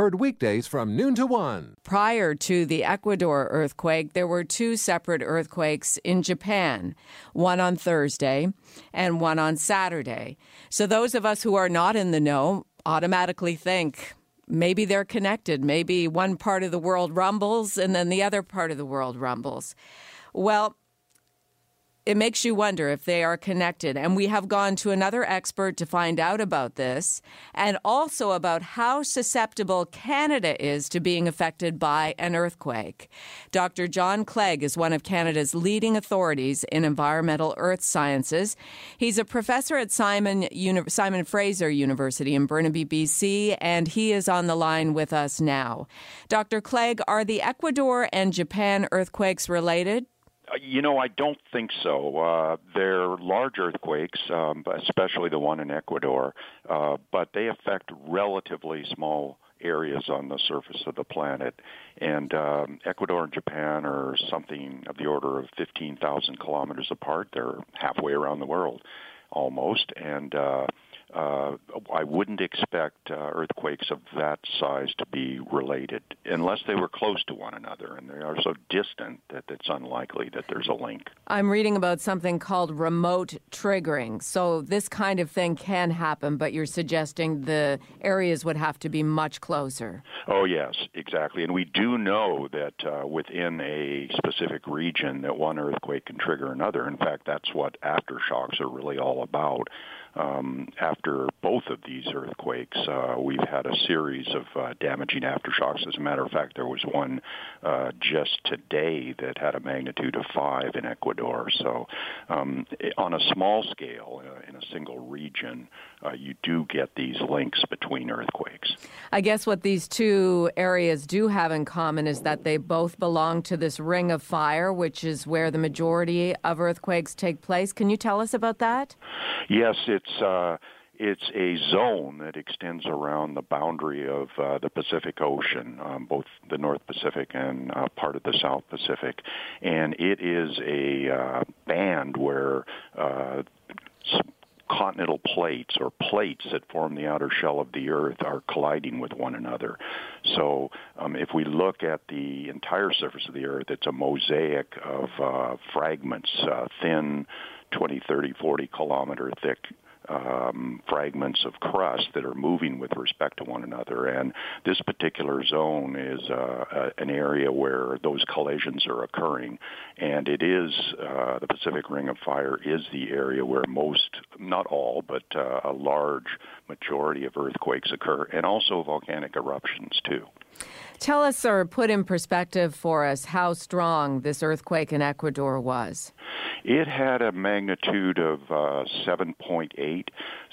Heard weekdays from noon to one. Prior to the Ecuador earthquake, there were two separate earthquakes in Japan, one on Thursday and one on Saturday. So those of us who are not in the know automatically think maybe they're connected. Maybe one part of the world rumbles and then the other part of the world rumbles. Well, it makes you wonder if they are connected. And we have gone to another expert to find out about this and also about how susceptible Canada is to being affected by an earthquake. Dr. John Clague is one of Canada's leading authorities in environmental earth sciences. He's a professor at Simon, Uni- Simon Fraser University in Burnaby, BC, and he is on the line with us now. Dr. Clague, are the Ecuador and Japan earthquakes related? You know, I don't think so. Uh, they're large earthquakes, um, especially the one in Ecuador, uh, but they affect relatively small areas on the surface of the planet. And um, Ecuador and Japan are something of the order of 15,000 kilometers apart. They're halfway around the world almost. And uh, uh, I wouldn't expect uh, earthquakes of that size to be related unless they were close to one another, and they are so distant that it's unlikely that there's a link. I'm reading about something called remote triggering. So this kind of thing can happen, but you're suggesting the areas would have to be much closer. Oh yes, exactly, and we do know that uh, within a specific region that one earthquake can trigger another. In fact, that's what aftershocks are really all about um, after both of these earthquakes, uh, we've had a series of uh, damaging aftershocks. As a matter of fact, there was one uh, just today that had a magnitude of five in Ecuador. So, um, on a small scale, uh, in a single region, uh, you do get these links between earthquakes. I guess what these two areas do have in common is that they both belong to this ring of fire, which is where the majority of earthquakes take place. Can you tell us about that? Yes, it's. Uh, it's a zone that extends around the boundary of uh, the Pacific Ocean, um, both the North Pacific and uh, part of the South Pacific, and it is a uh, band where uh, continental plates or plates that form the outer shell of the Earth are colliding with one another. So um, if we look at the entire surface of the Earth, it's a mosaic of uh, fragments, uh, thin, 20, 30, 40 kilometer thick um, fragments of crust that are moving with respect to one another. And this particular zone is uh, a, an area where those collisions are occurring. And it is, uh, the Pacific Ring of Fire is the area where most, not all, but uh, a large majority of earthquakes occur, and also volcanic eruptions too. Tell us or put in perspective for us how strong this earthquake in Ecuador was. It had a magnitude of uh, 7.8,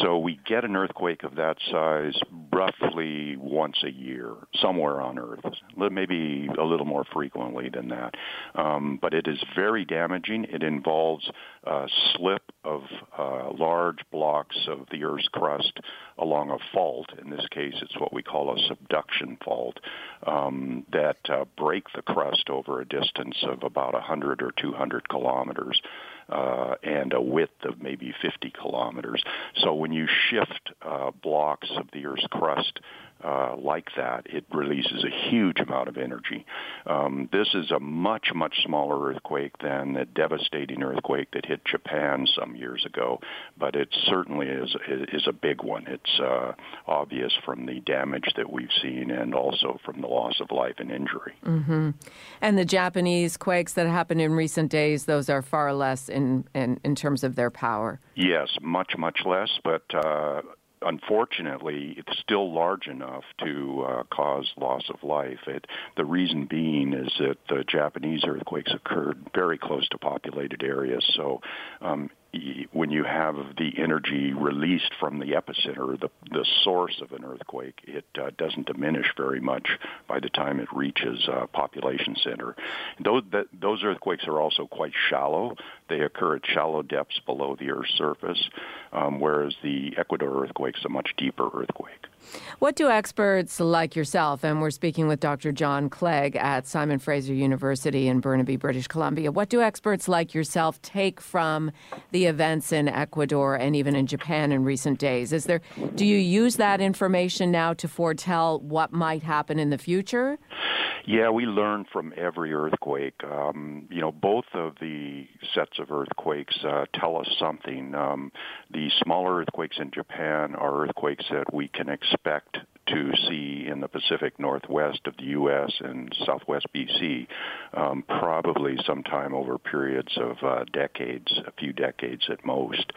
so we get an earthquake of that size roughly once a year, somewhere on Earth, maybe a little more frequently than that. Um, but it is very damaging. It involves a slip of uh, large blocks of the Earth's crust along a fault. In this case, it's what we call a subduction fault um, that uh, break the crust over a distance of about 100 or 200 kilometers uh, and a width of maybe 50 kilometers. So when you shift uh, blocks of the Earth's crust uh, like that, it releases a huge amount of energy. Um, this is a much, much smaller earthquake than the devastating earthquake that hit Japan some years ago, but it certainly is is a big one. It's uh, obvious from the damage that we've seen and also from the loss of life and injury. Mm-hmm. And the Japanese quakes that happened in recent days, those are far less in, in, in terms of their power. Yes, much, much less, but uh, unfortunately, it's still large enough to uh, cause loss of life. It, the reason being is that the Japanese earthquakes occurred very close to populated areas, so um, when you have the energy released from the epicenter, the the source of an earthquake, it uh, doesn't diminish very much by the time it reaches a population center. Those that, those earthquakes are also quite shallow. They occur at shallow depths below the Earth's surface, um, whereas the Ecuador earthquake is a much deeper earthquake. What do experts like yourself, and we're speaking with Dr. John Clague at Simon Fraser University in Burnaby, British Columbia, what do experts like yourself take from the events in Ecuador and even in Japan in recent days? Is there do you use that information now to foretell what might happen in the future? Yeah, we learn from every earthquake. Um, you know, both of the sets of earthquakes uh, tell us something. Um, the smaller earthquakes in Japan are earthquakes that we can expect to see in the Pacific Northwest of the U.S. and Southwest BC, um, probably sometime over periods of uh, decades, a few decades at most.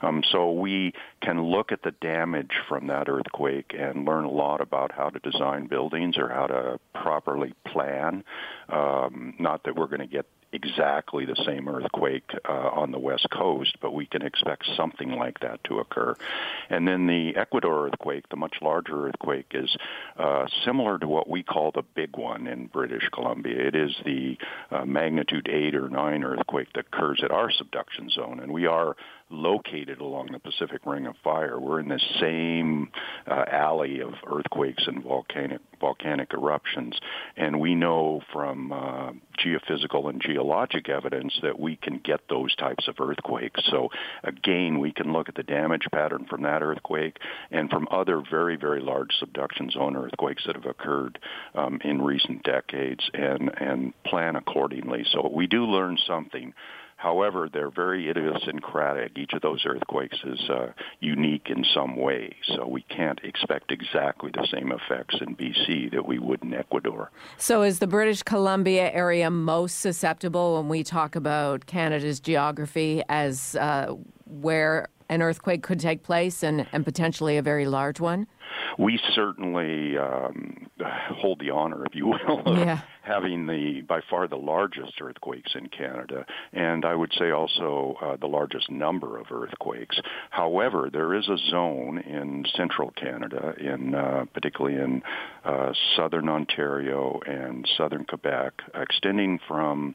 Um, so we can look at the damage from that earthquake and learn a lot about how to design buildings or how to properly plan. Um, not that we're going to get exactly the same earthquake uh, on the west coast, but we can expect something like that to occur. And then the Ecuador earthquake, the much larger earthquake, is uh, similar to what we call the big one in British Columbia. It is the uh, magnitude 8 or 9 earthquake that occurs at our subduction zone, and we are located along the Pacific Ring of Fire. We're in the same uh, alley of earthquakes and volcanic volcanic eruptions, and we know from uh, geophysical and geologic evidence that we can get those types of earthquakes. So again, we can look at the damage pattern from that earthquake and from other very very large subduction zone earthquakes that have occurred um, in recent decades and and plan accordingly. So we do learn something However, they're very idiosyncratic. Each of those earthquakes is uh, unique in some way, so we can't expect exactly the same effects in BC that we would in Ecuador. So, is the British Columbia area most susceptible when we talk about Canada's geography as uh, where an earthquake could take place and, and potentially a very large one? We certainly um, hold the honor, if you will, of yeah. having the by far the largest earthquakes in Canada, and I would say also uh, the largest number of earthquakes. However, there is a zone in central Canada, in uh, particularly in uh, southern Ontario and southern Quebec, extending from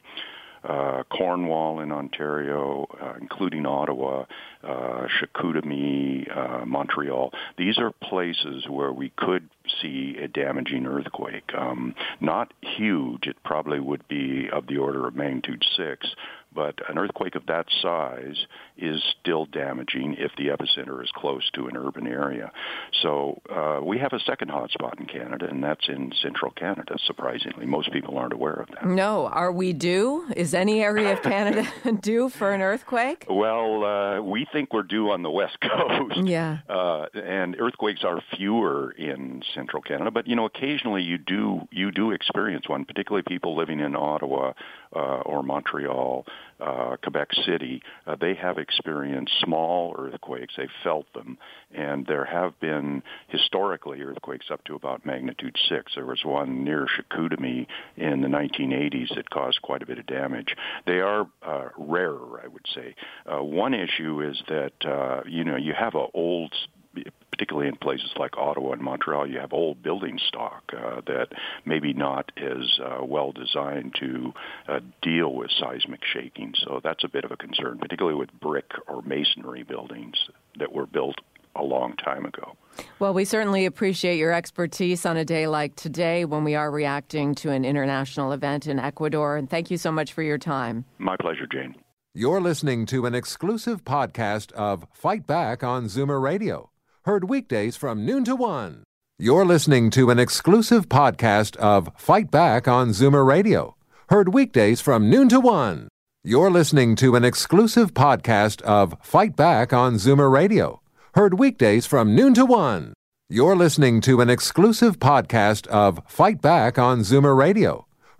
uh, Cornwall in Ontario, uh, including Ottawa, uh, Chicoutimi, uh, Montreal. These are places where we could see a damaging earthquake. Um, not huge; it probably would be of the order of magnitude six, but an earthquake of that size is still damaging if the epicenter is close to an urban area. So uh, we have a second hotspot in Canada, and that's in central Canada. Surprisingly, most people aren't aware of that. No, are we due? Is any area of Canada due for an earthquake? Well, uh, we think we're due on the west coast. Yeah, uh, and earthquakes are fewer in central Canada, but you know, occasionally you do you do experience one, particularly people living in Ottawa uh, or Montreal uh, Quebec City, uh, they have experienced small earthquakes. They've felt them, and there have been historically earthquakes up to about magnitude six. There was one near Chicoutimi in the 1980s that caused quite a bit of damage. They are uh, rarer, I would say. Uh, one issue is that uh, you know you have an old particularly in places like Ottawa and Montreal, you have old building stock uh, that maybe not as uh, well designed to uh, deal with seismic shaking. So that's a bit of a concern, particularly with brick or masonry buildings that were built a long time ago. Well, we certainly appreciate your expertise on a day like today when we are reacting to an international event in Ecuador. And thank you so much for your time. My pleasure, Jane. You're listening to an exclusive podcast of Fight Back on Zoomer Radio heard weekdays from noon to 1. You're listening to an exclusive podcast of Fight Back on Zoomer Radio, heard weekdays from noon to 1. You're listening to an exclusive podcast of Fight Back on Zoomer Radio, heard weekdays from noon to 1. You're listening to an exclusive podcast of Fight Back on Zoomer Radio